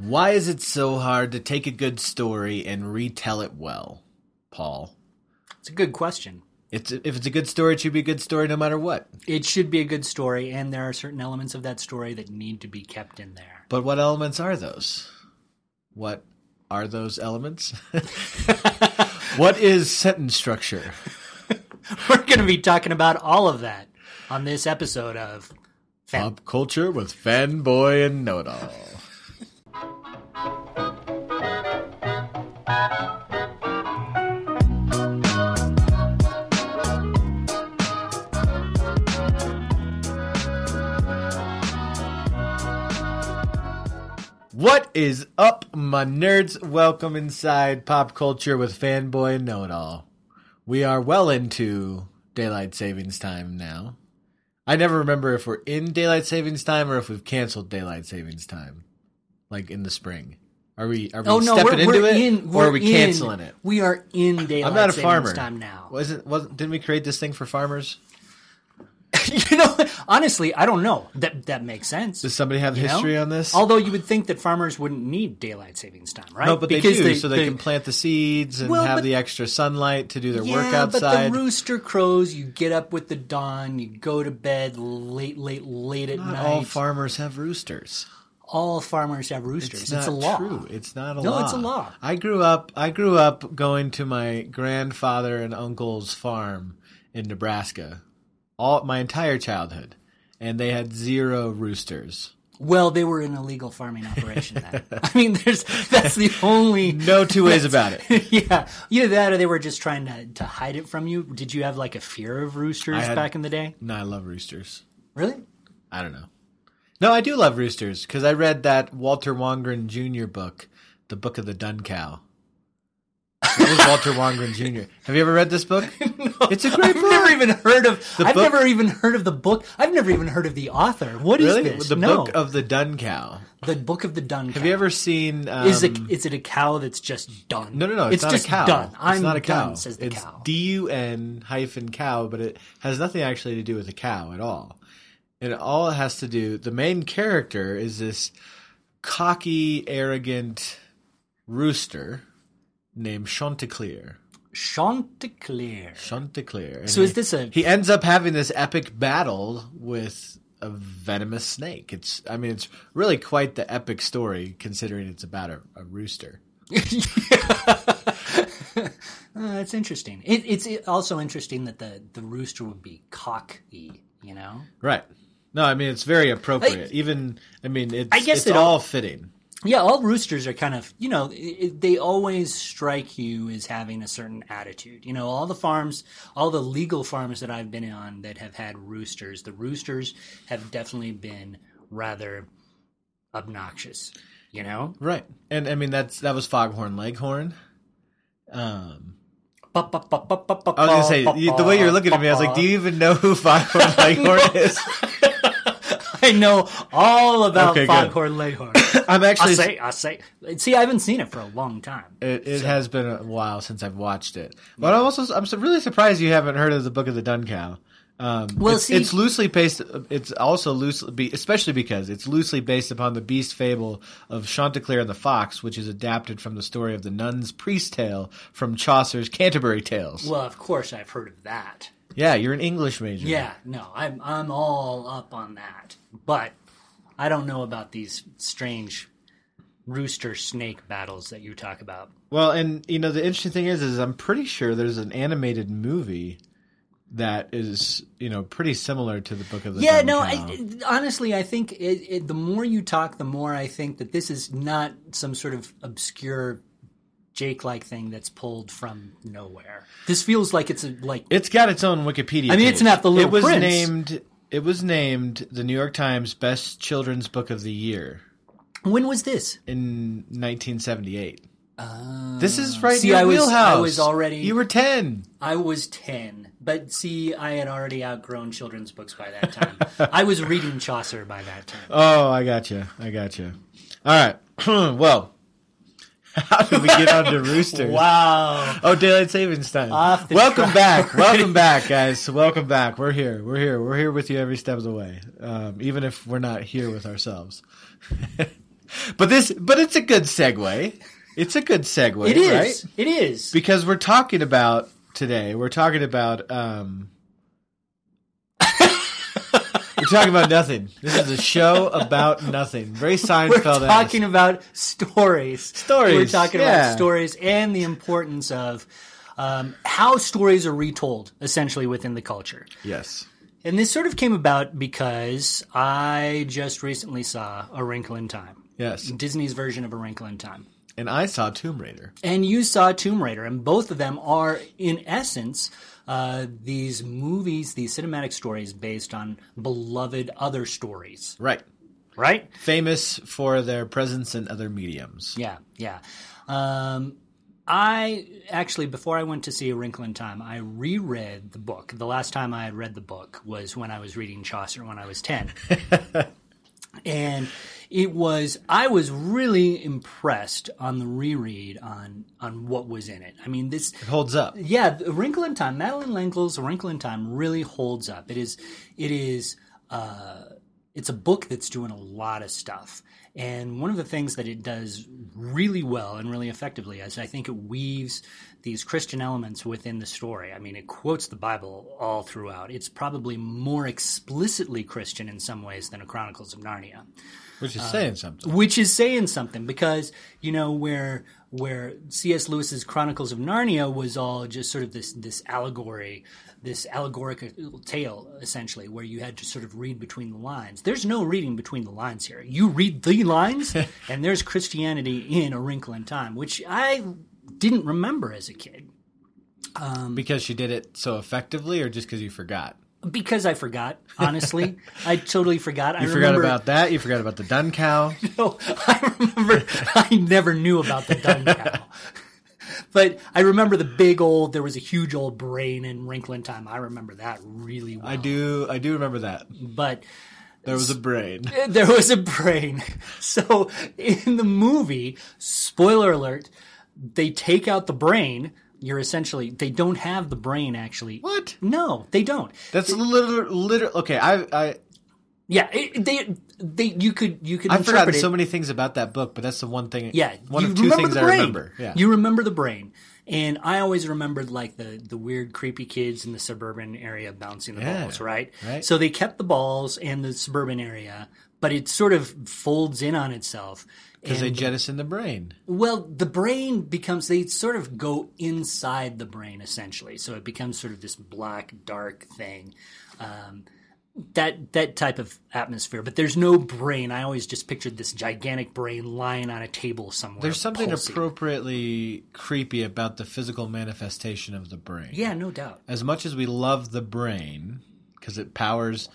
Why is it so hard to take a good story and retell it well, Paul? It's a good question. It's if it's a good story, it should be a good story no matter what. It should be a good story, and there are certain elements of that story that need to be kept in there. But what elements are those? What are those elements? what is sentence structure? We're going to be talking about all of that on this episode of Fan- Pop culture with fanboy and know it all. What is up, my nerds? Welcome inside pop culture with fanboy and know it all. We are well into daylight savings time now. I never remember if we're in daylight savings time or if we've canceled daylight savings time, like in the spring. Are we? Are we Oh no, stepping we're, into we're it, in. or are we in- canceling it? We are in daylight I'm not a savings farmer. time now. Wasn't? Wasn't? Didn't we create this thing for farmers? you know, honestly, I don't know. That that makes sense. Does somebody have you know? history on this? Although you would think that farmers wouldn't need daylight savings time, right? no, but Because they do, so they, can plant the seeds and Well, have but- the extra sunlight to do their work outside. but the rooster crows. You get up with the dawn. You go to bed late, late, late at not night. all farmers have roosters. All farmers have roosters. It's It's, a law. true. It's not a No, law. No, it's a law. I grew up. I grew up going to my grandfather and uncle's farm in Nebraska, all my entire childhood, and they had zero roosters. Well, they were in an illegal farming operation. Then I mean, there's that's the only No two ways about it. yeah, either that or they were just trying to to hide it from you. Did you have like a fear of roosters had- back in the day? No, I love roosters. Really? I don't know. No, I do love roosters because I read that Walter Wangerin Jr. book, The Book of the Dun Cow. It was Walter Wangerin Jr. Have you ever read this book? It's a great I've book. never even heard of. The I've book- never even heard of the book. I've never even heard of the author. What is really? this? The no, Book of the Dun Cow. the book of the dun. Cow. Have you ever seen? Um, Is it is it a cow that's just done? No, no, no. It's, not just cow. done. I'm it's not a cow. done, says the it's cow. D U N hyphen cow, but it has nothing actually to do with a cow at all. And all it has to do, the main character is this cocky, arrogant rooster named Chanticleer. Chanticleer. Chanticleer. And So is he- this a- He ends up having this epic battle with a venomous snake. It's, I mean, it's really quite the epic story considering it's about a, a rooster. Uh, that's interesting. It, it's also interesting that the the rooster would be cocky. You know. Right. No, I mean it's very appropriate. Even I mean it's I guess it's it all all- fitting. Yeah, all roosters are kind of, you know, they always strike you as having a certain attitude. You know, all the farms, all the legal farms that I've been on that have had roosters, the roosters have definitely been rather obnoxious. You know, Right. And I mean that's that was Foghorn Leghorn. Um I was gonna say the way you're looking at me, I was like, "Do you even know who Foghorn Leghorn is?" I know all about Okay. Foghorn Leghorn. I'm I actually. say, I say. See, I haven't seen it for a long time. It, it has been a while since I've watched it, but I'm also I'm really surprised you haven't heard of the Book of the Dun Cow. Um, Well, it's, see- it's loosely based. It's also loosely, be, especially because it's loosely based upon the beast fable of Chanticleer and the Fox, which is adapted from the story of the nun's priest tale from Chaucer's Canterbury Tales. Well, of course, I've heard of that. Yeah, you're an English major. Yeah, no, I'm I'm all up on that. But I don't know about these strange rooster snake battles that you talk about. Well, and you know the interesting thing is, is I'm pretty sure there's an animated movie that is you know pretty similar to the Book of the Yeah, no. I, honestly, I think it, it, the more you talk, the more I think that this is not some sort of obscure Jake-like thing that's pulled from nowhere. This feels like it's a, like It's got its own Wikipedia. I mean, it's page. not The Little It was Prince. named. It was named the New York Times Best Children's Book of the Year when was this? in 1978. this is right Uh, See, in your I was- I was already- You were 10. I was 10, but see, I had already outgrown children's books by that time. I was reading Chaucer by that time. Oh, I got you. I got you. All right. well, how did we get onto roosters? Wow. Oh, daylight savings time. Welcome track back. Welcome back, guys. Welcome back. We're here. We're here. We're here with you every step of the way, um, even if we're not here with ourselves. But this, but it's a good segue. It's a good segue. It is. right? It is. because we're talking about today. We're talking about um. We're talking about nothing. This is a show about nothing. Very Seinfeld. We're talking about stories. Stories, We're talking yeah. about stories and the importance of um, how stories are retold, essentially within the culture. yes. And this sort of came about because I just recently saw A Wrinkle in Time, Yes. Disney's version of A Wrinkle in Time. And I saw Tomb Raider. And you saw Tomb Raider, and both of them are, in essence, uh, these movies, these cinematic stories based on beloved other stories, Right. right? Famous for their presence in other mediums. Yeah, yeah. Um, I actually, before I went to see A Wrinkle in Time, I reread the book. The last time I had read the book was when I was reading Chaucer when I was 10. and it was, I was really impressed on the reread on, on what was in it. I mean, this, It holds up. yeah, A Wrinkle in Time, Madeline L'Engle's A Wrinkle in Time really holds up. It is, it is, uh, it's a book that's doing a lot of stuff. And one of the things that it does really well and really effectively is I think it weaves these Christian elements within the story. I mean, it quotes the Bible all throughout. It's probably more explicitly Christian in some ways than a Chronicles of Narnia Which is saying something. which is saying something because you know where where C.S. Lewis's Chronicles of Narnia was all just sort of this this allegory, this allegorical tale essentially, where you had to sort of read between the lines. There's no reading between the lines here. You read the lines, and there's Christianity in A Wrinkle in Time, which I didn't remember as a kid um, Because she did it so effectively, or just because you forgot? Because I forgot. Honestly, I totally forgot. I You forgot remember, about that. You forgot about the dun cow. No, I remember I never knew about the dun cow. But I remember the big old there was a huge old brain in Wrinkle in Time. I remember that really well. I do. I do remember that. But There was a brain. there was a brain. So in the movie, spoiler alert, they take out the brain. You're essentially they don't have the brain actually. What? No, they don't. That's literally. Liter- okay, I I Yeah, it, they they you could you could I've forgotten so many things about that book, but that's the one thing. Yeah, one of two things I remember. Yeah, You remember the brain. And I always remembered like the the weird creepy kids in the suburban area bouncing the Yeah, balls, right? right. So they kept the balls and the suburban area, but it sort of folds in on itself. Because they jettison the brain. well, the brain becomes they sort of go inside the brain essentially, so it becomes sort of this black, dark thing. Um, that that type of atmosphere, but there's no brain. I always just pictured this gigantic brain lying on a table somewhere. There's something pulsing. appropriately creepy about the physical manifestation of the brain. Yeah, no doubt. As much as we love the brain because it powers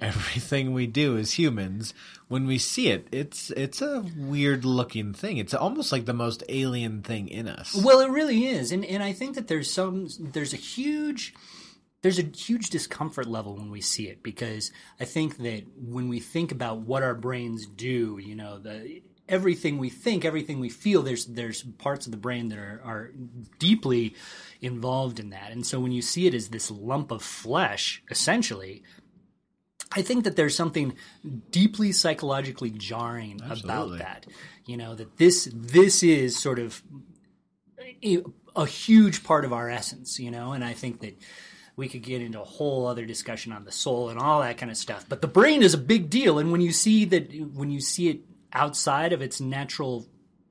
everything we do as humans, when we see it, it's it's a weird looking thing. It's almost like the most alien thing in us. Well, it really is, and and I think that there's some there's a huge there's a huge discomfort level when we see it because I think that when we think about what our brains do, you know, the everything we think, everything we feel, there's there's parts of the brain that are, are deeply involved in that. And so when you see it as this lump of flesh, essentially, I think that there's something deeply psychologically jarring Absolutely. about that. You know, that this this is sort of a, a huge part of our essence, you know, and I think that we could get into a whole other discussion on the soul and all that kind of stuff. But the brain is a big deal, and when you see that, when you see it outside of its natural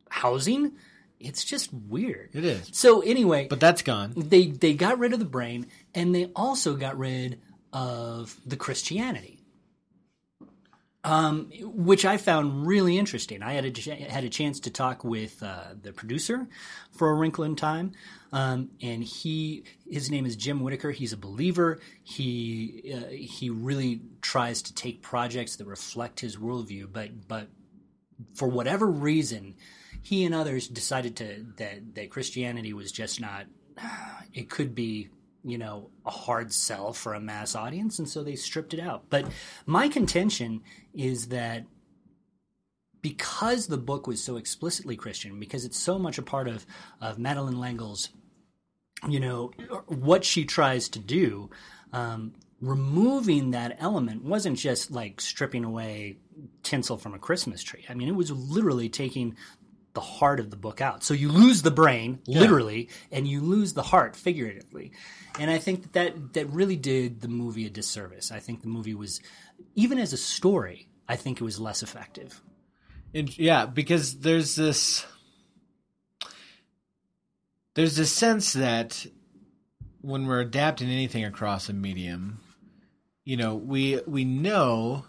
housing, it's just weird. It is. So anyway, But that's gone. they they got rid of the brain, and they also got rid of the Christianity. Um, which I found really interesting. I had a, ch- had a chance to talk with uh, the producer for A Wrinkle in Time, um, and he his name is Jim Whitaker. He's a believer. He uh, he really tries to take projects that reflect his worldview, but but for whatever reason, he and others decided to that that Christianity was just not. It could be you know a hard sell for a mass audience, and so they stripped it out. But my contention is that because the book was so explicitly Christian, because it's so much a part of of Madeline L'Engle's, you know, what she tries to do. Um, removing that element wasn't just like stripping away tinsel from a Christmas tree. I mean, it was literally taking the heart of the book out. So you lose the brain literally, and you lose the heart figuratively. And I think that, that that really did the movie a disservice. I think the movie was, even as a story, I think it was less effective. And, yeah, because there's this there's this sense that when we're adapting anything across a medium, you know, we we know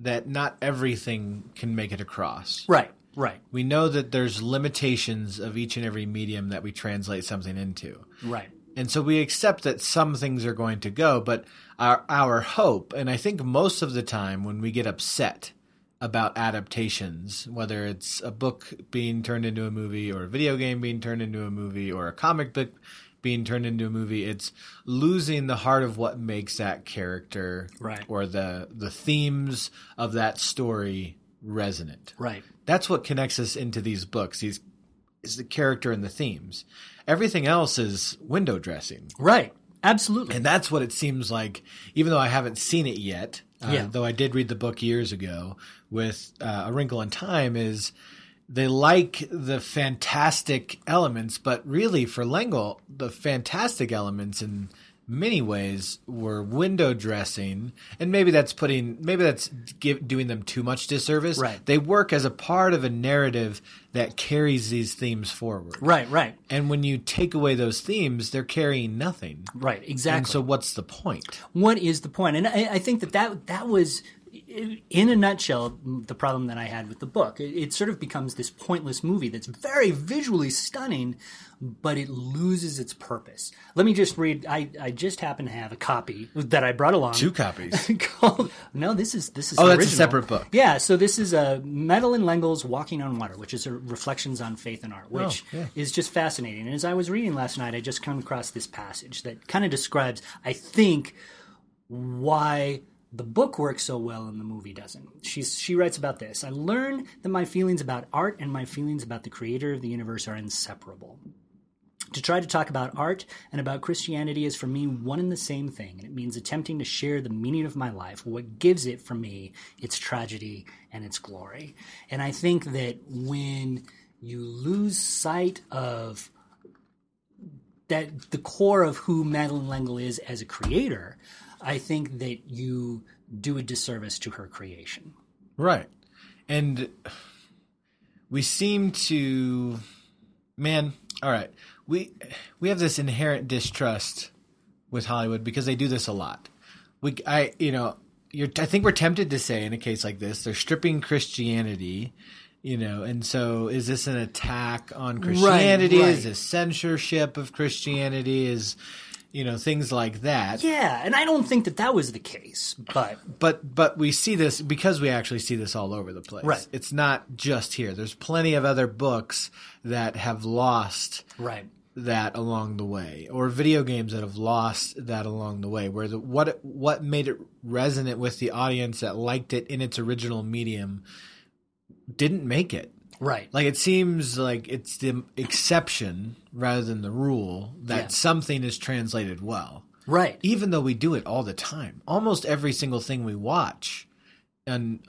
that not everything can make it across. Right. Right. We know that there's limitations of each and every medium that we translate something into. Right. And so we accept that some things are going to go, but our our hope, and I think most of the time when we get upset about adaptations, whether it's a book being turned into a movie or a video game being turned into a movie or a comic book being turned into a movie, it's losing the heart of what makes that character Right. or the the themes of that story resonant. Right. That's what connects us into these books. These is the character and the themes. Everything else is window dressing. Right. Absolutely. And that's what it seems like, even though I haven't seen it yet, uh, Yeah. though I did read the book years ago with uh, A Wrinkle in Time, is they like the fantastic elements, but really for L'Engle, the fantastic elements in many ways were window dressing, and maybe that's putting, maybe that's give, doing them too much disservice. Right. They work as a part of a narrative that carries these themes forward. right. Right. And when you take away those themes, they're carrying nothing. Right. Exactly. And so, what's the point? what is the point? And I, I think that, that that was, in a nutshell, the problem that I had with the book. It, it sort of becomes this pointless movie that's very visually stunning, but it loses its purpose. Let me just read. I, I just happen to have a copy that I brought along. Two copies. called no this is this is Oh, the that's a separate book. yeah so this is a Madeline L'Engle's Walking on Water which is a reflections on faith and art oh, which Oh, yeah. is just fascinating and as I was reading last night I just come across this passage that kind of describes I think why the book works so well and the movie doesn't. She's, she writes about this. I learned that my feelings about art and my feelings about the creator of the universe are inseparable. To try to talk about art and about Christianity is for me one and the same thing, and it means attempting to share the meaning of my life, what gives it for me its tragedy and its glory. And I think that when you lose sight of that the core of who Madeline L'Engle is as a creator, I think that you do a disservice to her creation. Right. And we seem to man, all right. We we have this inherent distrust with Hollywood because they do this a lot. We I you know, you're I think we're tempted to say in a case like this, they're stripping Christianity, you know, and so is this an attack on Christianity? right. Is this censorship of Christianity? Is you know, things like that. Yeah, and I don't think that that was the case, but but but we see this because we actually see this all over the place. Right. It's not just here. There's plenty of other books that have lost right. that along the way, or video games that have lost that along the way. Where the what what made it resonant with the audience that liked it in its original medium didn't make it. Right. Like it seems like it's the exception rather than the rule that Yeah. something is translated well Right. even though we do it all the time. Almost every single thing we watch on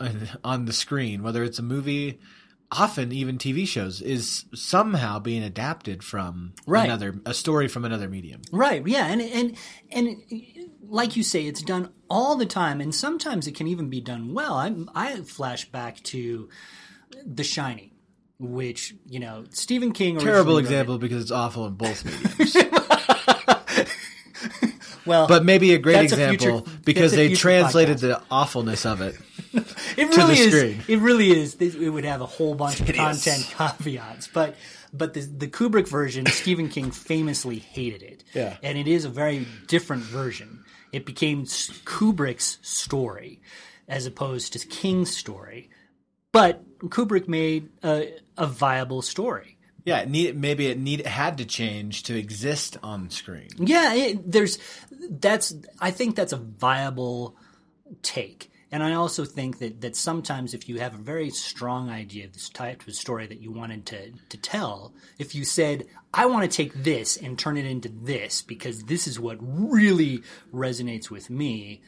on, the screen, whether it's a movie, often even TV shows, is somehow being adapted from Right. another a story from another medium. Right. Yeah, and and and like you say, it's done all the time, and sometimes it can even be done well. I I flash back to The Shining, which you know Stephen King. Terrible wrote it. example because it's awful in both mediums. Well, but maybe a great That's a example future- because they translated podcast. the awfulness of it. it to the really is. screen. It really is. It would have a whole bunch of hideous. content caveats, but but the the Kubrick version, Stephen King famously hated it. Yeah. and it is a very different version. It became Kubrick's story as opposed to King's story, but Kubrick made a, a viable story. Yeah, it need, maybe it need had to change to exist on screen. Yeah, it, there's that's I think that's a viable take. And I also think that, that sometimes if you have a very strong idea of this type of story that you wanted to, to tell, if you said, I want to take this and turn it into this because this is what really resonates with me,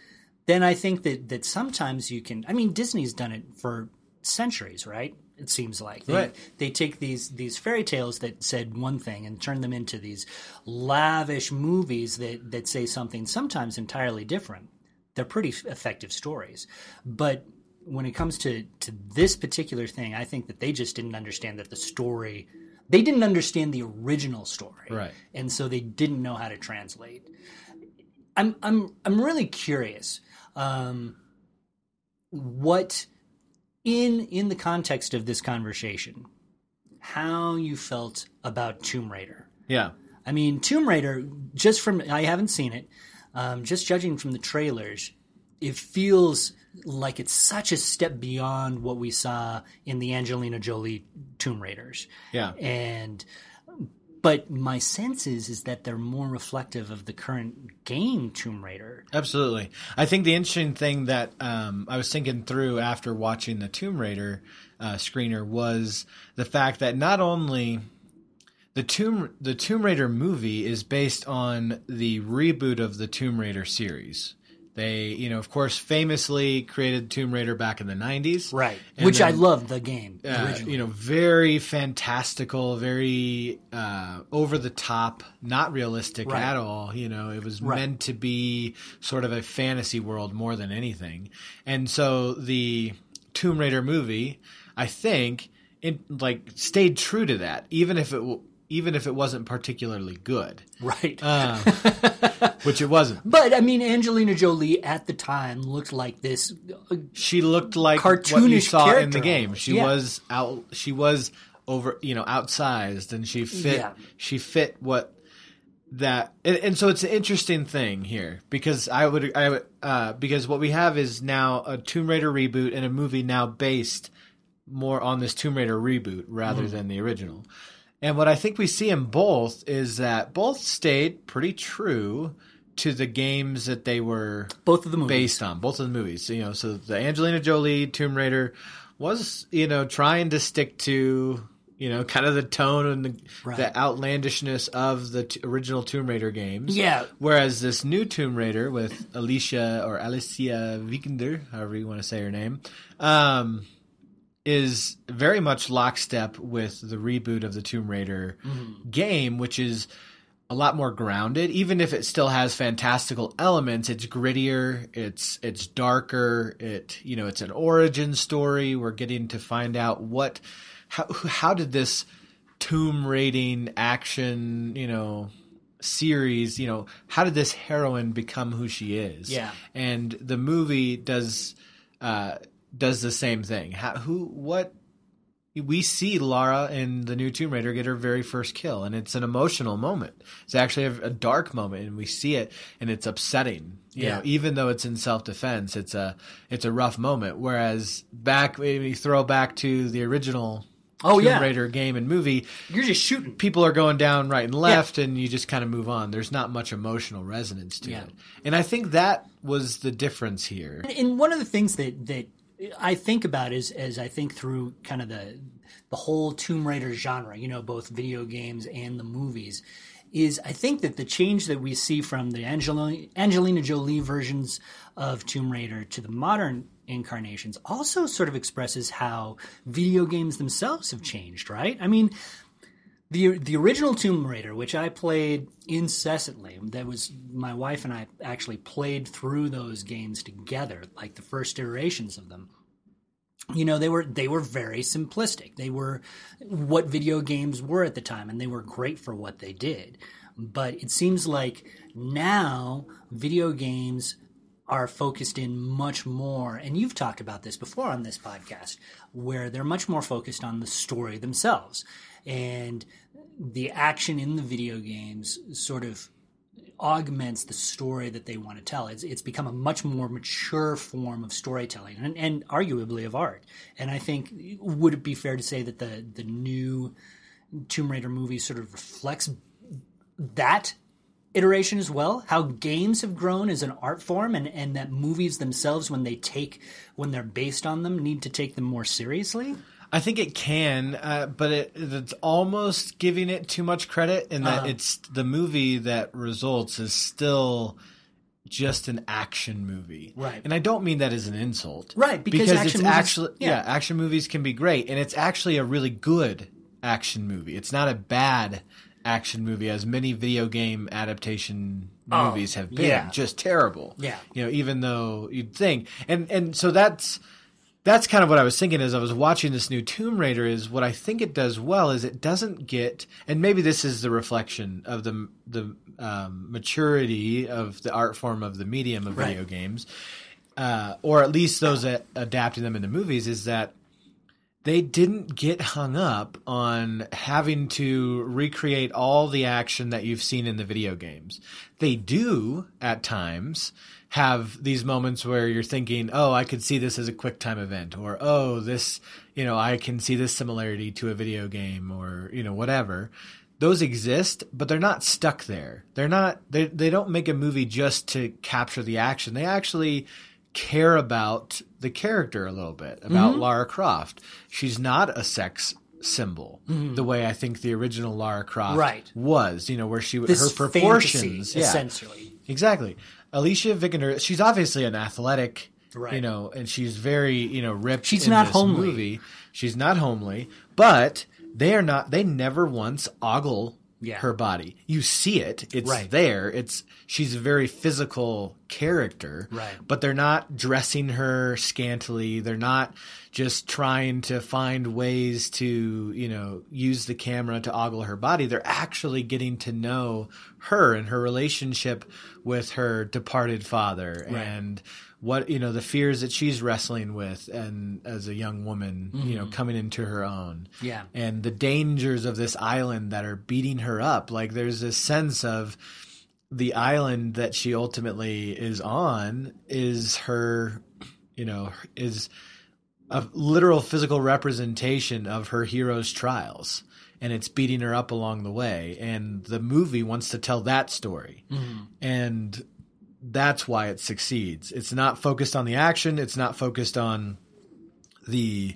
then I think that that sometimes you can. I mean, Disney's done it for centuries, right? It seems like they, Right. they take these these fairy tales that said one thing and turn them into these lavish movies that that say something sometimes entirely different. They're pretty effective stories, but when it comes to to this particular thing, I think that they just didn't understand that the story. They didn't understand the original story, Right. And so they didn't know how to translate. I'm I'm I'm really curious. Um, what in in the context of this conversation, how you felt about Tomb Raider? Yeah. I mean, Tomb Raider. Just from I haven't seen it. Um, just judging from the trailers, it feels like it's such a step beyond what we saw in the Angelina Jolie Tomb Raiders. Yeah. And but my sense is is that they're more reflective of the current game Tomb Raider. Absolutely. I think the interesting thing that um, I was thinking through after watching the Tomb Raider uh, screener was the fact that not only the Tomb the Tomb Raider movie is based on the reboot of the Tomb Raider series. They, you know, of course, famously created Tomb Raider back in the '90s, Right. And Which I loved the game uh, you know, very fantastical, very uh, over the top, not realistic Right. at all. You know, it was Right. meant to be sort of a fantasy world more than anything. And so the Tomb Raider movie, I think, it like stayed true to that, even if it even if it wasn't particularly good, right. uh, which it wasn't. but I mean, Angelina Jolie at the time looked like this. uh, She looked like what you Cartoonish saw in the game. She yeah. was out. She was over. You know, outsized, and she fit. Yeah. She fit what that. And, and so it's an interesting thing here because I would. I would. Uh, because what we have is now a Tomb Raider reboot and a movie now based more on this Tomb Raider reboot rather Mm. than the original. And what I think we see in both is that both stayed pretty true to the games that they were Both of the movies. based on both of the movies. You know, so the Angelina Jolie Tomb Raider was you know trying to stick to you know kind of the tone and the, Right. the outlandishness of the t- original Tomb Raider games. Yeah. Whereas this new Tomb Raider with Alicia or Alicia Vikander, however you want to say her name, um, is very much lockstep with the reboot of the Tomb Raider game, which is a lot more grounded. Even if it still has fantastical elements, it's grittier, it's it's darker. It you know it's an origin story. We're getting to find out what how how did this tomb raiding action you know series you know how did this heroine become who she is Yeah. and the movie does uh does the same thing how, who what we see Lara in the new Tomb Raider get her very first kill, and it's an emotional moment. It's actually a, a dark moment, and we see it, and it's upsetting. You Yeah. know, even though it's in self defense, it's a it's a rough moment. Whereas back, when you throw back to the original Oh, Tomb yeah. Raider game and movie, You're just shooting. people are going down right and left, and you just kind of move on. There's not much emotional resonance to Yeah. it, and I think that was the difference here. And one of the things that that I think about is as I think through kind of the the whole Tomb Raider genre, you know, both video games and the movies, is I think that the change that we see from the Angelina, Angelina Jolie versions of Tomb Raider to the modern incarnations also sort of expresses how video games themselves have changed, right? I mean, the the original Tomb Raider, which I played incessantly, that was my wife and I actually played through those games together, like the first iterations of them. You know, they were they were very simplistic. They were what video games were at the time, and they were great for what they did. But it seems like now video games are focused in much more, and you've talked about this before on this podcast, where they're much more focused on the story themselves. And the action in the video games sort of augments the story that they want to tell. It's, it's become a much more mature form of storytelling and, and arguably of art. And I think, would it be fair to say that the, the new Tomb Raider movie sort of reflects that iteration as well how games have grown as an art form and, and that movies themselves when they take when they're based on them need to take them more seriously I think it can, uh, but it, it's almost giving it too much credit in that Uh-huh. it's the movie that results is still just an action movie. Right. And I don't mean that as an insult. Right, because action it's movies- actually yeah. yeah. action movies can be great and it's actually a really good action movie. It's not a bad action movie as many video game adaptation Oh, movies have been. yeah. Just terrible. Yeah. You know, even though you'd think and and so that's that's kind of what I was thinking as I was watching this new Tomb Raider. Is what I think it does well is it doesn't get, and maybe this is the reflection of the the um, maturity of the art form of the medium of video games, uh, or at least those that adapting them into movies. Is that they didn't get hung up on having to recreate all the action that you've seen in the video games. They do at times have these moments where you're thinking, "Oh, I could see this as a quick time event," or "Oh, this, you know, I can see this similarity to a video game," or you know, whatever. Those exist, but they're not stuck there. They're not. They they don't make a movie just to capture the action. They actually care about the character a little bit about mm-hmm. Lara Croft. She's not a sex symbol mm-hmm. the way I think the original Lara Croft Right. was. You know, where she This her proportions, fantasy, yeah, essentially. exactly. Alicia Vikander, she's obviously an athletic, Right. you know, and she's very you know ripped. She's in not this homely. Movie. She's not homely, but they are not. They never once ogle Yeah. her body. You see it. It's Right. there. It's she's a very physical character. Right. But they're not dressing her scantily. They're not just trying to find ways to, you know, use the camera to ogle her body. They're actually getting to know her and her relationship with her departed father Right. and what, you know, the fears that she's wrestling with and as a young woman, you know, mm-hmm. coming into her own Yeah. and the dangers of this island that are beating her up. Like there's this sense of the island that she ultimately is on is her, you know, is a literal physical representation of her hero's trials. And it's beating her up along the way. And the movie wants to tell that story. Mm-hmm. And that's why it succeeds. It's not focused on the action. It's not focused on the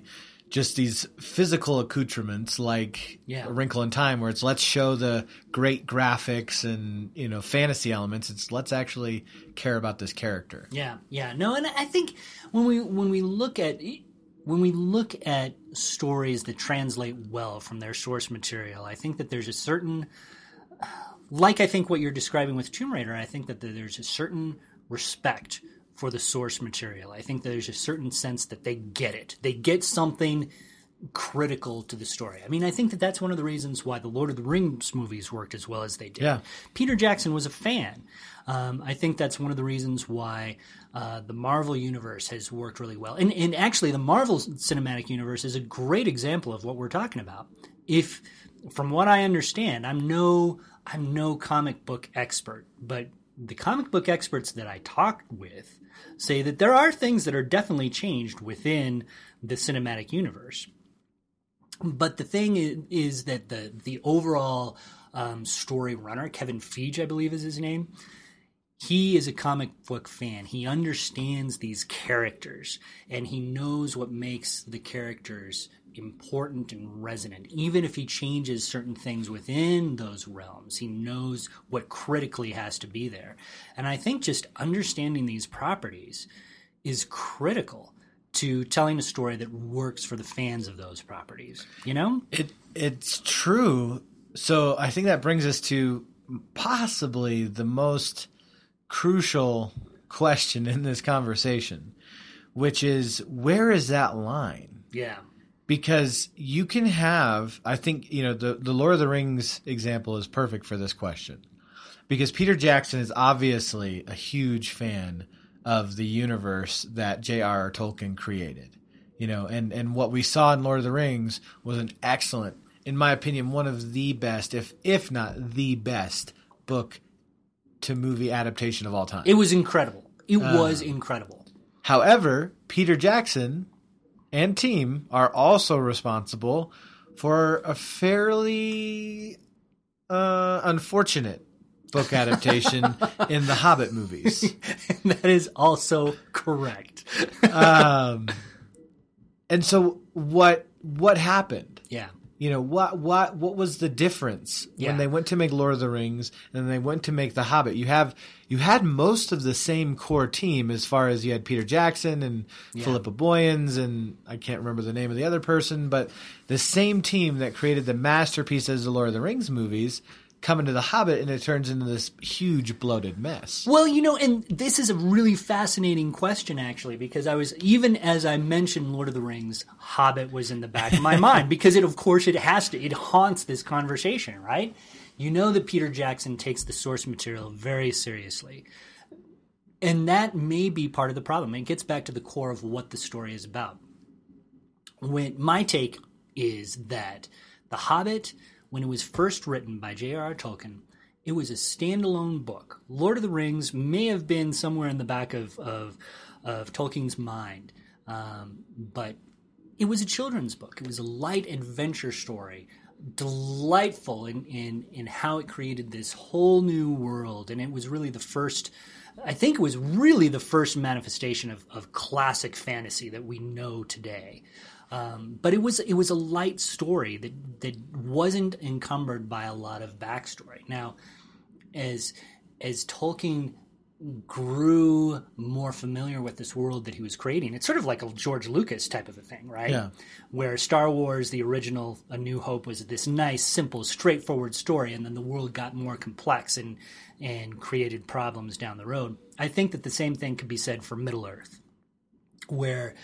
just these physical accoutrements like Yeah. a wrinkle in time where it's let's show the great graphics and you know fantasy elements it's let's actually care about this character Yeah, yeah. No, and I think when we when we look at when we look at stories that translate well from their source material, I think that there's a certain like I think what you're describing with Tomb Raider, I think that there's a certain respect for the source material. I think there's a certain sense that they get it. They get something critical to the story. I mean, I think that that's one of the reasons why the Lord of the Rings movies worked as well as they did. Yeah. Peter Jackson was a fan. Um, I think that's one of the reasons why uh, the Marvel universe has worked really well. And, and actually, the Marvel cinematic universe is a great example of what we're talking about. If, from what I understand, I'm no I'm no comic book expert, but the comic book experts that I talked with say that there are things that are definitely changed within the cinematic universe. But the thing is, is that the the overall um, story runner, Kevin Feige, I believe is his name, he is a comic book fan. He understands these characters and he knows what makes the characters important and resonant. Even if he changes certain things within those realms, he knows what critically has to be there. And I think just understanding these properties is critical to telling a story that works for the fans of those properties. You know? it it's true so i think that brings us to possibly the most crucial question in this conversation which is where is that line Yeah. Because you can have i think you know the, the lord of the rings example is perfect for this question because peter jackson is obviously a huge fan of the universe that j.r.r tolkien created you know and and what we saw in lord of the rings was an excellent in my opinion one of the best if if not the best book to movie adaptation of all time It was incredible. It uh, was incredible. However, Peter Jackson and team are also responsible for a fairly uh, unfortunate book adaptation in the Hobbit movies. that is also correct. Um, and so what what happened? Yeah. You know what? What? What was the difference Yeah. when they went to make Lord of the Rings and they went to make The Hobbit? You have you had most of the same core team as far as you had Peter Jackson and Philippa Boyens and I can't remember the name of the other person, but the same team that created the masterpieces of the Lord of the Rings movies come into The Hobbit and it turns into this huge bloated mess. Well, you know, and this is a really fascinating question, actually, because I was even as I mentioned Lord of the Rings, Hobbit was in the back of my mind because it, of course, it has to. It haunts this conversation, right? You know that Peter Jackson takes the source material very seriously, and that may be part of the problem. It gets back to the core of what the story is about. When my take is that The Hobbit, when it was first written by J.R.R. Tolkien, it was a standalone book. Lord of the Rings may have been somewhere in the back of of, of Tolkien's mind, um, but it was a children's book. It was a light adventure story, delightful in, in in how it created this whole new world, and it was really the first. I think it was really the first manifestation of, of classic fantasy that we know today. Um, but it was it was a light story that that wasn't encumbered by a lot of backstory. Now, as as Tolkien grew more familiar with this world that he was creating, it's sort of like a George Lucas type of a thing, right? Yeah. Where Star Wars, the original A New Hope, was this nice, simple, straightforward story, and then the world got more complex and and created problems down the road. I think that the same thing could be said for Middle Earth where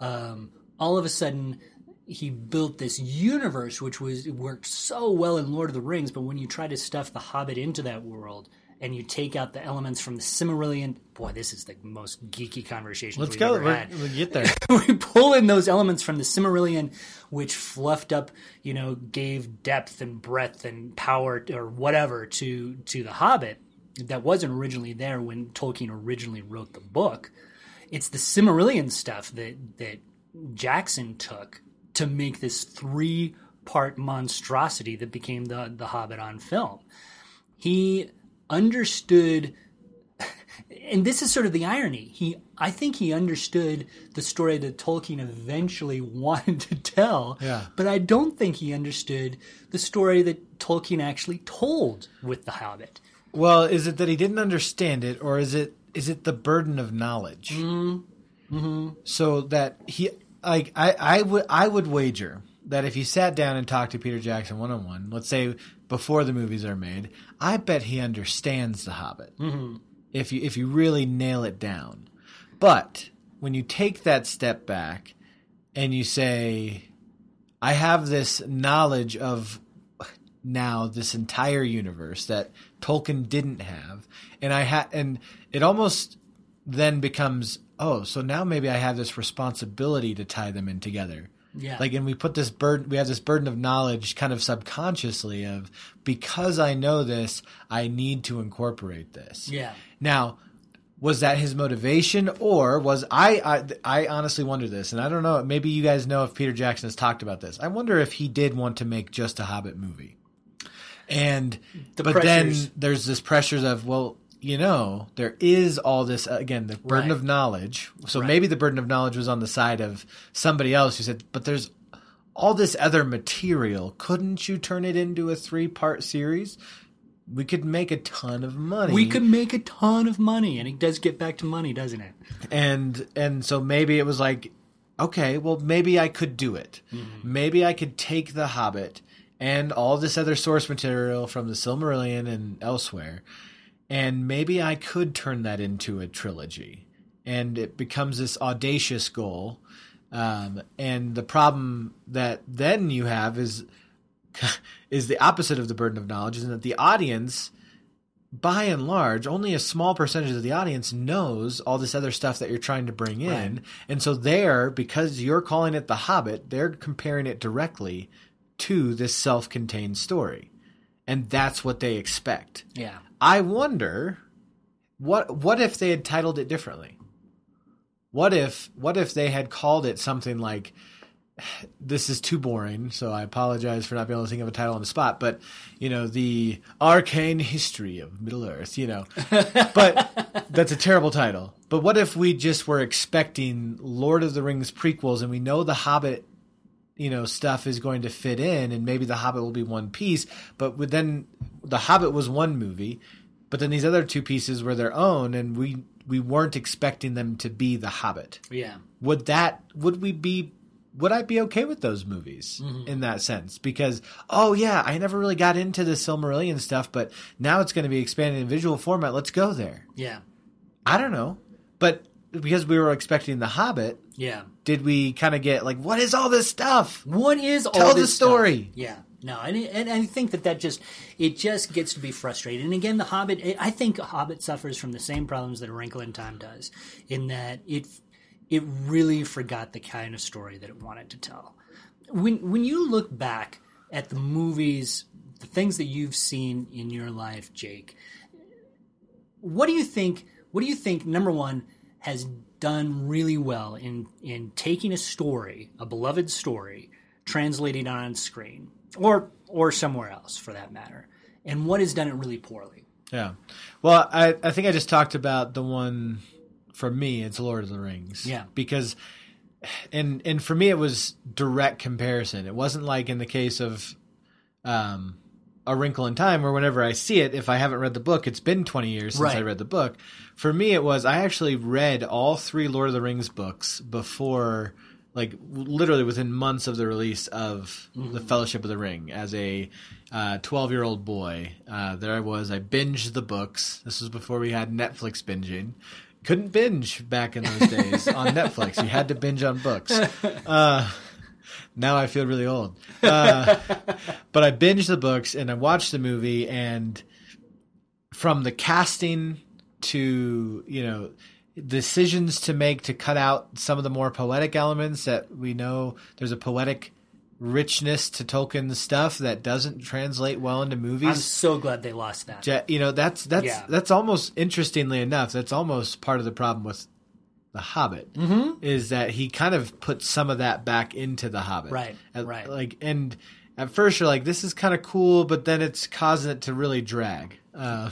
um, all of a sudden he built this universe which was worked so well in Lord of the Rings, but when you try to stuff the Hobbit into that world and you take out the elements from the Silmarillion, boy, this is the most geeky conversation Let's we've go. ever had we'll get there. we pull in those elements from the Silmarillion, which fluffed up, you know, gave depth and breadth and power or whatever to to the Hobbit that wasn't originally there when Tolkien originally wrote the book. It's the Silmarillion stuff that that Jackson took to make this three part monstrosity that became the the Hobbit on film. He understood and this is sort of the irony. He, I think he understood the story that Tolkien eventually wanted to tell, Yeah. but I don't think he understood the story that Tolkien actually told with The Hobbit. Well, is it that he didn't understand it, or is it is it the burden of knowledge? Mm-hmm. So that he like I I would I would wager that if you sat down and talked to Peter Jackson one on one, let's say before the movies are made, I bet he understands The Hobbit. Mm-hmm. If you if you really nail it down, but when you take that step back and you say, I have this knowledge of now this entire universe that Tolkien didn't have, and I had, and it almost then becomes, oh, so now maybe I have this responsibility to tie them in together. Yeah. Like, and we put this burden, we have this burden of knowledge kind of subconsciously of because I know this, I need to incorporate this. Yeah. Now, was that his motivation, or was I, I? I honestly wonder this, and I don't know. Maybe you guys know if Peter Jackson has talked about this. I wonder if he did want to make just a Hobbit movie, and The but pressures. then there's this pressures of well, you know, there is all this uh, again the burden Right. of knowledge. So Right. maybe the burden of knowledge was on the side of somebody else who said, but there's all this other material. Couldn't you turn it into a three part series? We could make a ton of money. We could make a ton of money, and it does get back to money, doesn't it? and and so maybe it was like okay well maybe i could do it mm-hmm. maybe i could take the hobbit and all this other source material from the silmarillion and elsewhere and maybe i could turn that into a trilogy and it becomes this audacious goal um, and the problem that then you have is is the opposite of the burden of knowledge is that the audience by and large, only a small percentage of the audience knows all this other stuff that you're trying to bring in. Right. And so they're, because you're calling it The Hobbit, they're comparing it directly to this self contained story. And that's what they expect. Yeah. I wonder what what if they had titled it differently? What if what if they had called it something like this is too boring, so I apologize for not being able to think of a title on the spot, but you know, the arcane history of Middle Earth, you know. but that's a terrible title. But what if we just were expecting Lord of the Rings prequels and we know the Hobbit you know stuff is going to fit in, and maybe the Hobbit will be one piece. But then the Hobbit was one movie, but then these other two pieces were their own, and we we weren't expecting them to be the Hobbit. Yeah. Would that would we be would I be okay with those movies mm-hmm. in that sense? Because oh yeah, I never really got into the Silmarillion stuff, but now it's going to be expanded in visual format. Let's go there. Yeah. I don't know, but because we were expecting the Hobbit, Yeah. Did we kind of get like what is all this stuff? What is all Tell the this stuff? story. Yeah, no, and, and I think that that just it just gets to be frustrating. And again, the Hobbit, I think Hobbit suffers from the same problems that A Wrinkle in Time does, in that it it really forgot the kind of story that it wanted to tell. When when you look back at the movies, the things that you've seen in your life, Jake, what do you think? What do you think? Number one has done really well in in taking a story, a beloved story, translating it on screen, or or somewhere else for that matter, and what has done it really poorly. Yeah. Well, I I think I just talked about the one for me. It's Lord of the Rings. Yeah. Because. And and for me it was direct comparison. It wasn't like in the case of um, A Wrinkle in Time, where whenever I see it, if I haven't read the book, it's been 20 years since I read the book. For me, it was I actually read all three Lord of the Rings books before, like literally within months of the release of The Fellowship of the Ring as a 12 year old boy. Uh, there I was. I binged the books. This was before we had Netflix binging. Couldn't binge back in those days on Netflix. You had to binge on books. Uh, now I feel really old. Uh, but I binged the books and I watched the movie, and from the casting to you know decisions to make to cut out some of the more poetic elements that we know there's a poetic richness to Tolkien's stuff that doesn't translate well into movies. I'm so glad they lost that. You know that's that's Yeah. that's almost interestingly enough that's almost part of the problem with the Hobbit Mm-hmm. is that he kind of put some of that back into the Hobbit, Right, And, right. Like, and at first you're like, this is kind of cool, but then it's causing it to really drag. Uh,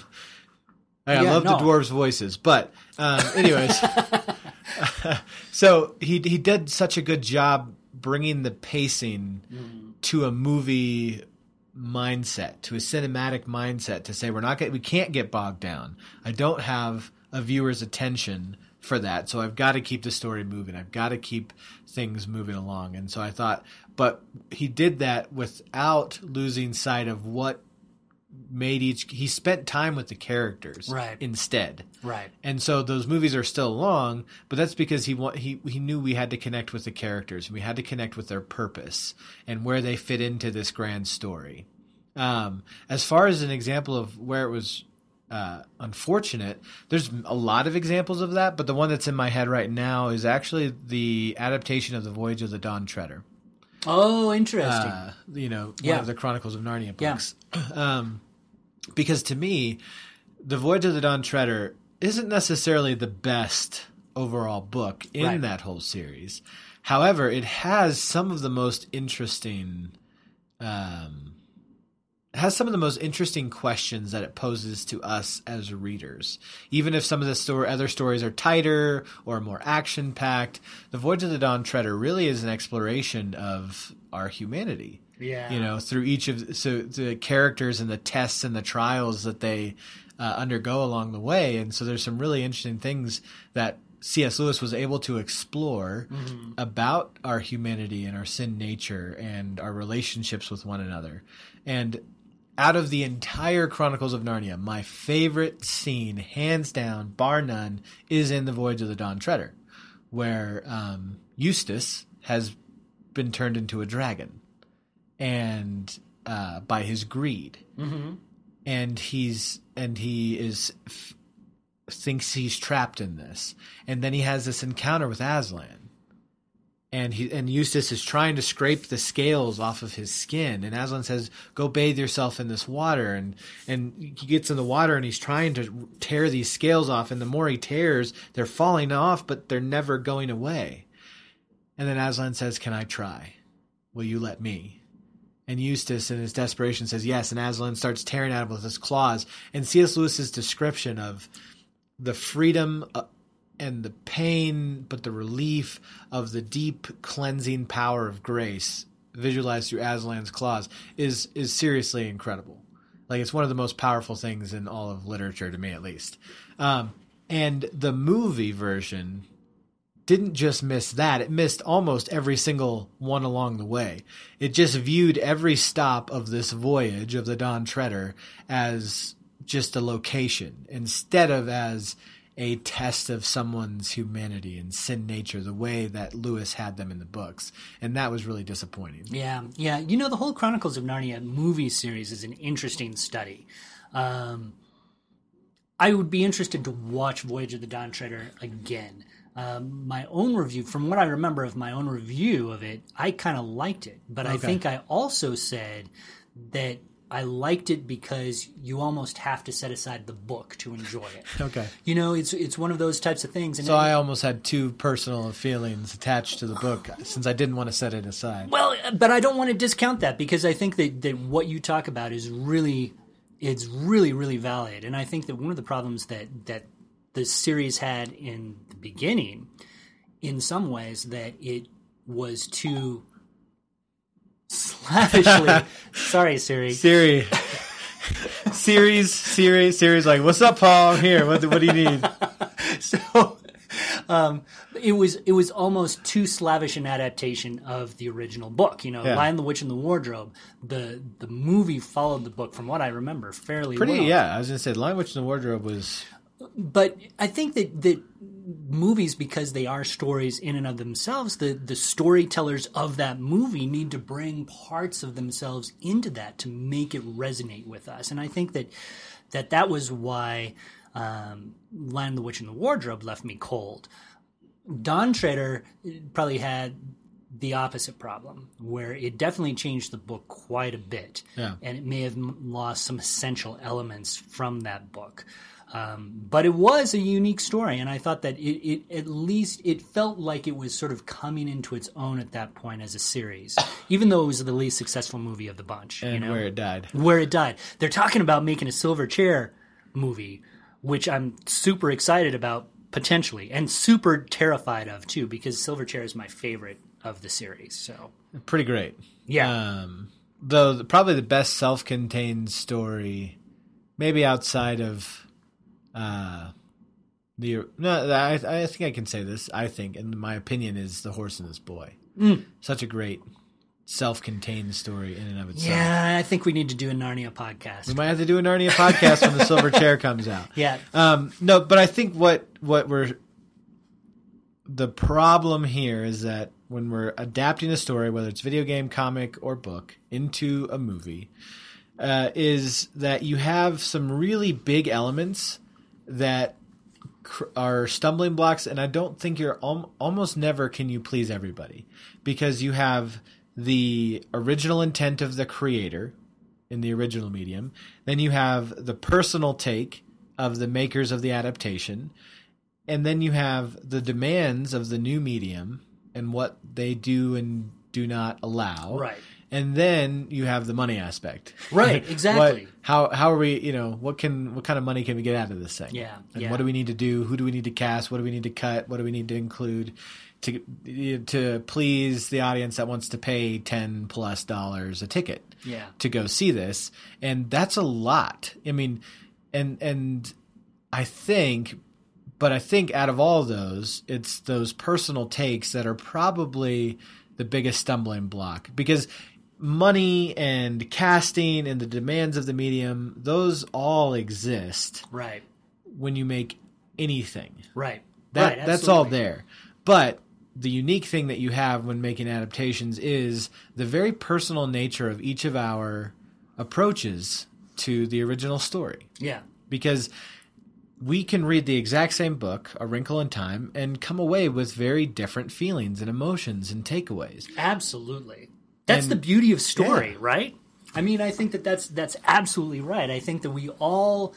I Yeah, love the dwarves' voices, but um, anyways, so he he did such a good job bringing the pacing Mm-hmm. to a movie mindset, to a cinematic mindset, to say we're not get, we can't get bogged down. I don't have a viewer's attention for that, so I've got to keep the story moving. I've got to keep things moving along, and so I thought, but he did that without losing sight of what made each. He spent time with the characters, Right. Instead, Right. and so those movies are still long, but that's because he wa- he he knew we had to connect with the characters. We had to connect with their purpose and where they fit into this grand story. Um, as far as an example of where it was uh, unfortunate, there's a lot of examples of that, but the one that's in my head right now is actually the adaptation of the Voyage of the Dawn Treader Oh, interesting. uh, you know, Yeah. one of the Chronicles of Narnia Yeah. books. um, because to me, The Voyage of the Dawn Treader isn't necessarily the best overall book in Right. that whole series. However, it has some of the most interesting. Um, has some of the most interesting questions that it poses to us as readers. Even if some of the story, other stories are tighter or more action packed, The Voyage of the Dawn Treader really is an exploration of our humanity. yeah. You know, through each of so the characters and the tests and the trials that they uh, undergo along the way, and so there's some really interesting things that C.S. Lewis was able to explore about our humanity and our sin nature and our relationships with one another. And out of the entire Chronicles of Narnia, my favorite scene, hands down, bar none, is in The Voyage of the Dawn Treader, where um, Eustace has been turned into a dragon and uh, by his greed, Mm-hmm. and he's and he is f- thinks he's trapped in this, and then he has this encounter with Aslan, and he and Eustace is trying to scrape the scales off of his skin, and Aslan says, "Go bathe yourself in this water," and and he gets in the water and he's trying to tear these scales off, and the more he tears, they're falling off, but they're never going away. And then Aslan says, "Can I try? Will you let me?" And Eustace, in his desperation, says yes. And Aslan starts tearing at him with his claws. And C.S. Lewis's description of the freedom uh, and the pain, but the relief of the deep cleansing power of grace visualized through Aslan's claws is is seriously incredible. Like it's one of the most powerful things in all of literature to me, at least. Um, and the movie version didn't just miss that; it missed almost every single one along the way. It just viewed every stop of this voyage of the Dawn Treader as just a location instead of as a test of someone's humanity and sin nature the way that Lewis had them in the books. And that was really disappointing. Yeah, yeah. You know, the whole Chronicles of Narnia movie series is an interesting study. Um, I would be interested to watch Voyage of the Dawn Treader again. Um, my own review, from what I remember of my own review of it, I kind of liked it. But I think I also said that I liked it because you almost have to set aside the book to enjoy it. Okay. You know, it's it's one of those types of things. And So I almost had two personal feelings attached to the book since I didn't want to set it aside. Well, uh, but I don't want to discount that because I think that, that what you talk about is really it's really really valid, and I think that one of the problems that that the series had in the beginning, in some ways, that it was too slavishly. sorry, Siri. Siri. series, series, series. Like, what's up, Paul? I'm here. What, what do you need? so um, it was it was almost too slavish an adaptation of the original book. You know, Yeah. Lion, the Witch, and the Wardrobe. The the movie followed the book, from what I remember, fairly Pretty, well. yeah. I was gonna say, Lion Witch in the Wardrobe was But I think that that movies, because they are stories in and of themselves, the the storytellers of that movie need to bring parts of themselves into that to make it resonate with us. And I think that that that was why um, Lion, the Witch, and the Wardrobe left me cold. Dawn Treader probably had the opposite problem, where it definitely changed the book quite a bit, Yeah. and it may have lost some essential elements from that book. Um, but it was a unique story, and I thought that it, it at least it felt like it was sort of coming into its own at that point as a series, even though it was the least successful movie of the bunch. and you know? where it died. where it died. They're talking about making a Silver Chair movie, which I'm super excited about potentially, and super terrified of too, because Silver Chair is my favorite of the series. So Pretty great. yeah, Um, though the- probably the best self-contained story, maybe outside of uh, the no, I I think I can say this. I think, in my opinion, is the horse and this boy. Such a great self-contained story in and of itself. yeah. I think we need to do a Narnia podcast. We might have to do a Narnia podcast when the Silver Chair comes out. Yeah, Um, no, but I think what what we're the problem here is that when we're adapting a story, whether it's video game, comic, or book, into a movie, uh, is that you have some really big elements that are stumbling blocks, and I don't think you're al- almost never can you please everybody because you have the original intent of the creator in the original medium, then you have the personal take of the makers of the adaptation, and then you have the demands of the new medium and what they do and do not allow. Right. And then you have the money aspect. Right, What- exactly. how how are we? You know, what can what kind of money can we get out of this thing? Yeah, And yeah. what do we need to do? Who do we need to cast? What do we need to cut? What do we need to include to to please the audience that wants to pay ten plus dollars a ticket? yeah, to go see this and that's a lot i mean and and i think but i think out of all those it's those personal takes that are probably the biggest stumbling block because money and casting and the demands of the medium those all exist right, when you make anything right. that right, that's all there. But the unique thing that you have when making adaptations is the very personal nature of each of our approaches to the original story. Yeah, Because we can read the exact same book, A Wrinkle in Time, and come away with very different feelings and emotions and takeaways. Absolutely. That's And- the beauty of story, Yeah. right? I mean, I think that that's that's absolutely right. I think that we all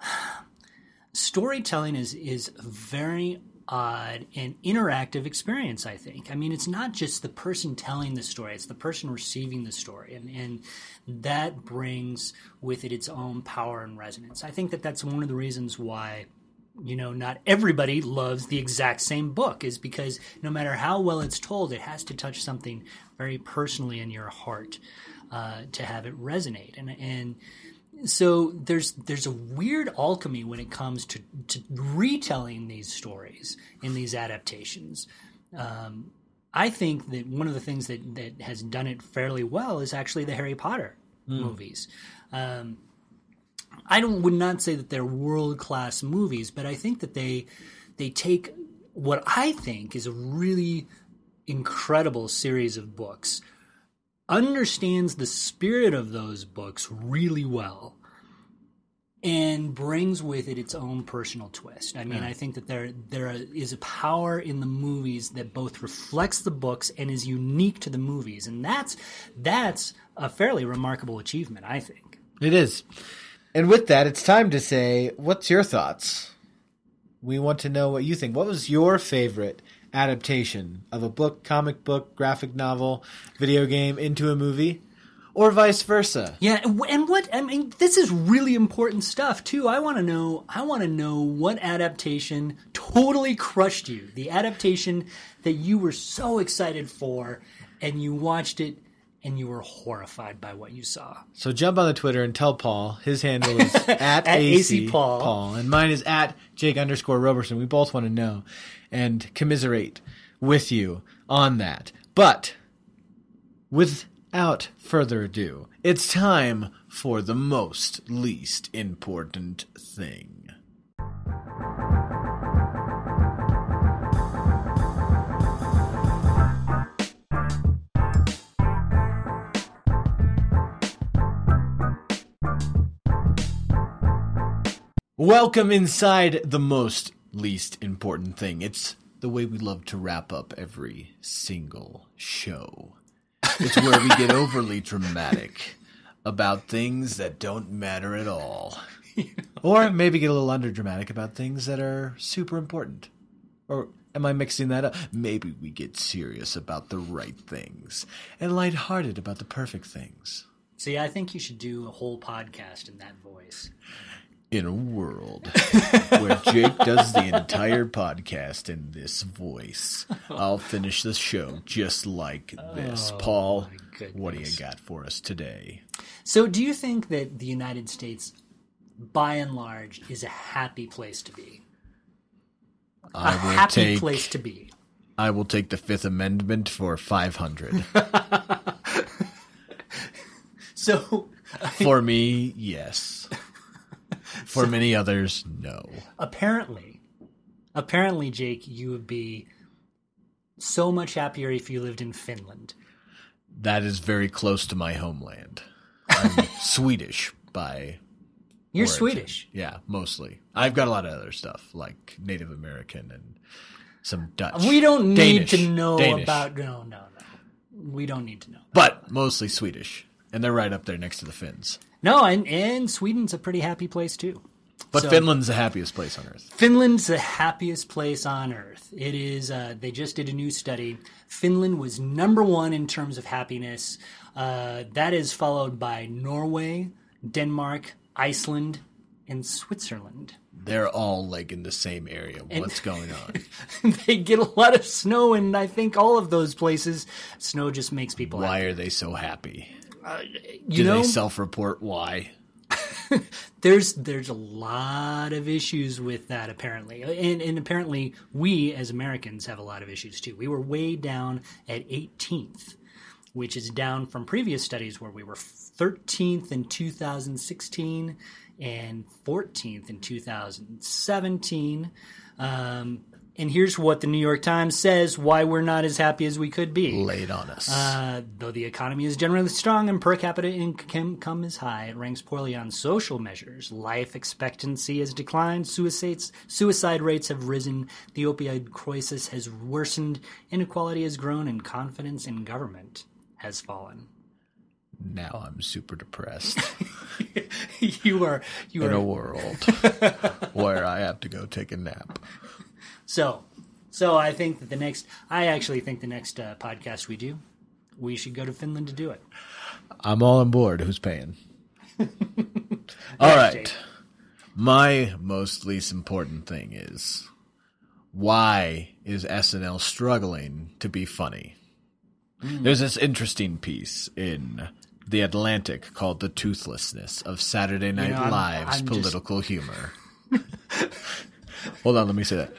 storytelling is is a very odd and interactive experience, I think. I mean, it's not just the person telling the story, it's the person receiving the story and and that brings with it its own power and resonance. I think that that's one of the reasons why you know not everybody loves the exact same book is because no matter how well it's told, it has to touch something very personally in your heart uh, to have it resonate. And and so there's there's a weird alchemy when it comes to, to retelling these stories in these adaptations. Um, I think that one of the things that, that has done it fairly well is actually the Harry Potter movies. Um, I don't would not say that they're world class movies, but I think that they they take what I think is a really incredible series of books, understands the spirit of those books really well, and brings with it its own personal twist. I mean, I think that there there is a power in the movies that both reflects the books and is unique to the movies, and that's that's a fairly remarkable achievement, I think. It is. And with that, it's time to say, what's your thoughts? We want to know what you think. What was your favorite adaptation of a book, comic book, graphic novel, video game into a movie, or vice versa? Yeah, and what I mean, this is really important stuff too. I want to know. I want to know what adaptation totally crushed you. The adaptation that you were so excited for, and you watched it, and you were horrified by what you saw. So jump on the Twitter and tell Paul. His handle is at, At AC AC Paul. Paul. And mine is at Jake underscore Roberson. We both want to know and commiserate with you on that. But without further ado, it's time for the most least important thing. Welcome inside the most least important thing. It's the way we love to wrap up every single show. It's where we get overly dramatic about things that don't matter at all. Or maybe get a little under dramatic about things that are super important. Or am I mixing that up? Maybe we get serious about the right things and lighthearted about the perfect things. See, I think you should do a whole podcast in that voice. In a world where Jake does the entire podcast in this voice, I'll finish the show just like this. Oh Paul, what do you got for us today? So, do you think that the United States, by and large, is a happy place to be? A I will happy take place to be. I will take the Fifth Amendment for five hundred. So, for me, yes. For many others, no. apparently, apparently, Jake, you would be so much happier if you lived in Finland. That is very close to my homeland. I'm Swedish by You're origin. Swedish. Yeah, mostly. I've got a lot of other stuff like Native American and some Dutch. We don't need Danish. to know Danish. about. No, no, no. We don't need to know. but mostly Swedish, and they're right up there next to the Finns. No, and, and Sweden's a pretty happy place too. But So- Finland's the happiest place on earth. Finland's the happiest place on earth. It is. Uh, they just did a new study. Finland was number one in terms of happiness. Uh, that is followed by Norway, Denmark, Iceland, and Switzerland. They're all like in the same area. What's going on? they get a lot of snow, and I think all of those places, snow just makes people Why happy. are they so happy? You Do know, they self-report why? there's there's a lot of issues with that apparently. And, and apparently we as americans have a lot of issues too. We were way down at 18th which is down from previous studies where we were 13th in 2016 and 14th in 2017 um, and here's what the new york times says why we're not as happy as we could be Laid on us. uh, though the economy is generally strong and per capita income is high, it ranks poorly on social measures. Life expectancy has declined, suicides, suicide rates have risen, the opioid crisis has worsened, inequality has grown, and confidence in government has fallen. now I'm super depressed you are you in are a world where I have to go take a nap. So so. I think that the next, I actually think the next uh, podcast we do, we should go to Finland to do it. I'm all on board. Who's paying? all right. Jake. My most least important thing is why is SNL struggling to be funny? There's this interesting piece in The Atlantic called The Toothlessness of Saturday Night know, I'm- Live's I'm just- political humor. Hold on, let me say that.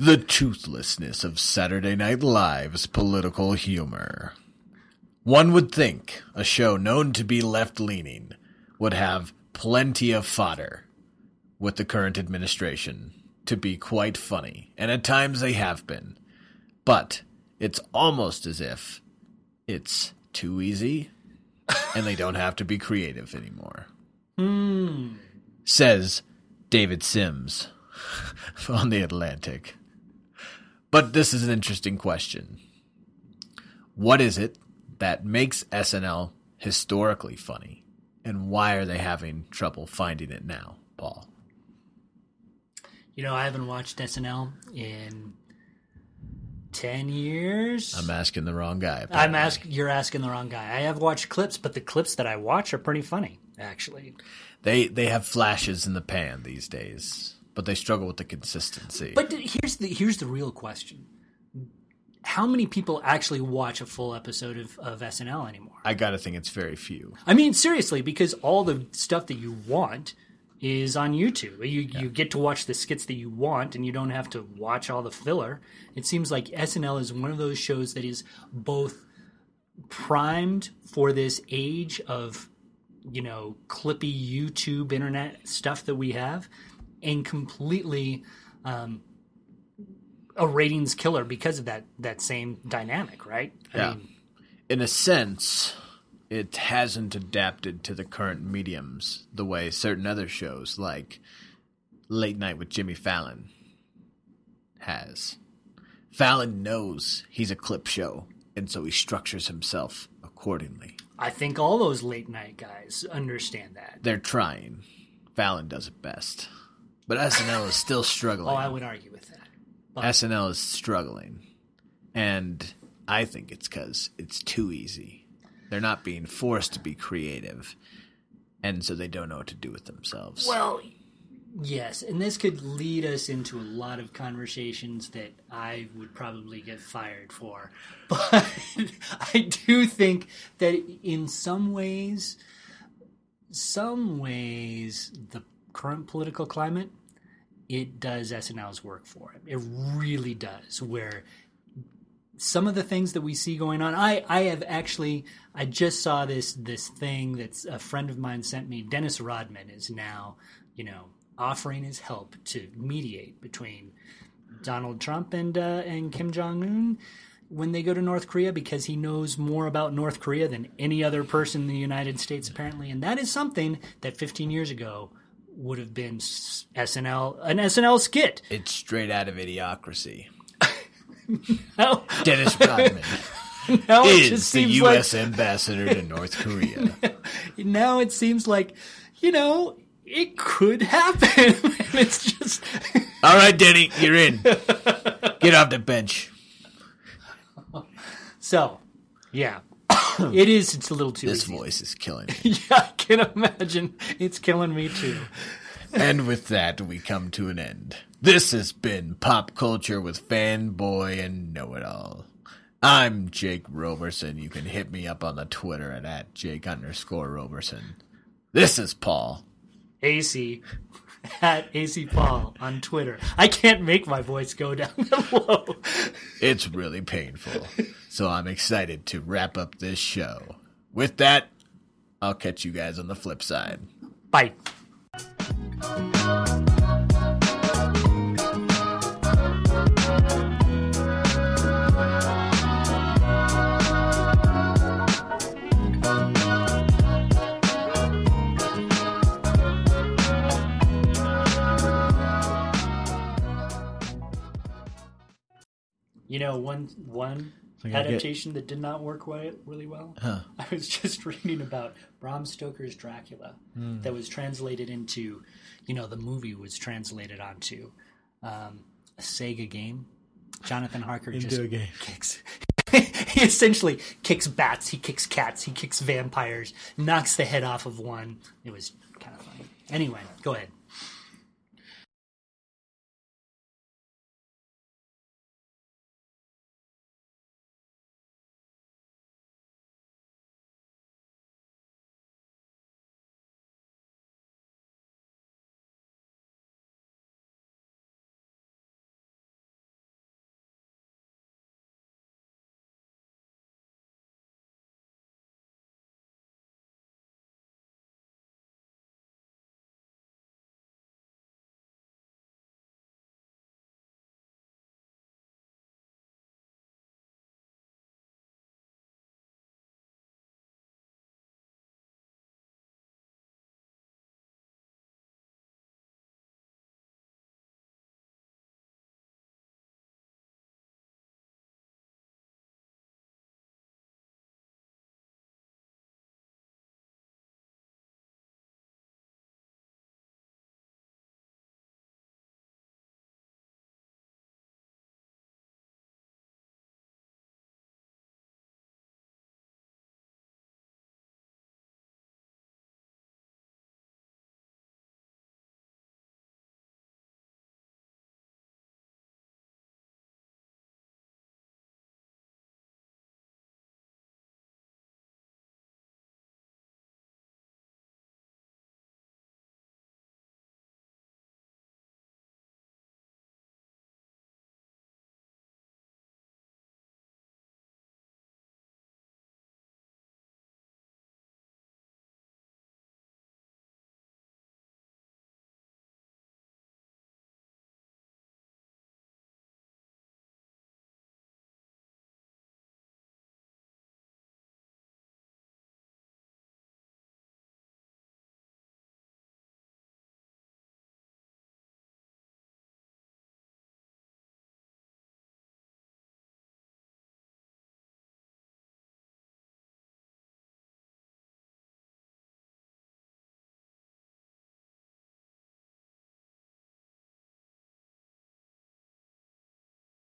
The toothlessness of Saturday Night Live's political humor. One would think a show known to be left leaning would have plenty of fodder with the current administration to be quite funny, and at times they have been. But it's almost as if it's too easy and they don't have to be creative anymore. Hmm. Says David Sims on The Atlantic. But this is an interesting question. What is it that makes SNL historically funny? And why are they having trouble finding it now, Paul? You know, I haven't watched SNL in ten years. I'm asking the wrong guy. I'm apparently. asking. You're asking the wrong guy. I have watched clips, but the clips that I watch are pretty funny, actually. They they have flashes in the pan these days, but they struggle with the consistency. But here's the here's the real question: How many people actually watch a full episode of, of SNL anymore? I gotta think it's very few. I mean, seriously, because all the stuff that you want is on YouTube. You you get to watch the skits that you want, and you don't have to watch all the filler. It seems like SNL is one of those shows that is both primed for this age of you know clippy YouTube internet stuff that we have, and completely um, a ratings killer because of that that same dynamic, right? I Yeah. mean, in a sense, it hasn't adapted to the current mediums the way certain other shows like Late Night with Jimmy Fallon has. Fallon knows he's a clip show, and so he structures himself accordingly. I think all those late night guys understand that. They're trying. Fallon does it best. But SNL is still struggling. Oh, I would argue with that. SNL is struggling. And I think it's because it's too easy. They're not being forced to be creative. And so they don't know what to do with themselves. Well, yes, and this could lead us into a lot of conversations that I would probably get fired for. But I do think that in some ways, some ways, the current political climate, it does SNL's work for it. It really does. Where some of the things that we see going on i i have actually i just saw this this thing that's a friend of mine sent me dennis rodman is now you know offering his help to mediate between donald trump and uh, and kim jong-un when they go to north korea because he knows more about north korea than any other person in the united states apparently and that is something that 15 years ago would have been snl an snl skit it's straight out of idiocracy. Dennis Rodman now it is the U.S. like ambassador to North Korea. now it seems like you know it could happen it's just All right, Denny, you're in. Get off the bench. so yeah it is it's a little too This easy. voice is killing me. yeah i can imagine it's killing me too and with that, we come to an end. This has been Pop Culture with Fanboy and Know It All. I'm Jake Roberson. You can hit me up on the Twitter at, at Jake underscore Roberson. This is Paul. ac at ac paul on twitter i can't make my voice go down that low It's really painful. So I'm excited to wrap up this show. With that, I'll catch you guys on the flip side. bye You know, one one I get- adaptation that did not work really well. Huh. I was just reading about Bram Stoker's Dracula Hmm. that was translated into, you know, the movie was translated onto um, a Sega game. Jonathan Harker Into just a game. kicks. he essentially kicks bats, he kicks cats, he kicks vampires, knocks the head off of one. It was kind of funny. Anyway, go ahead.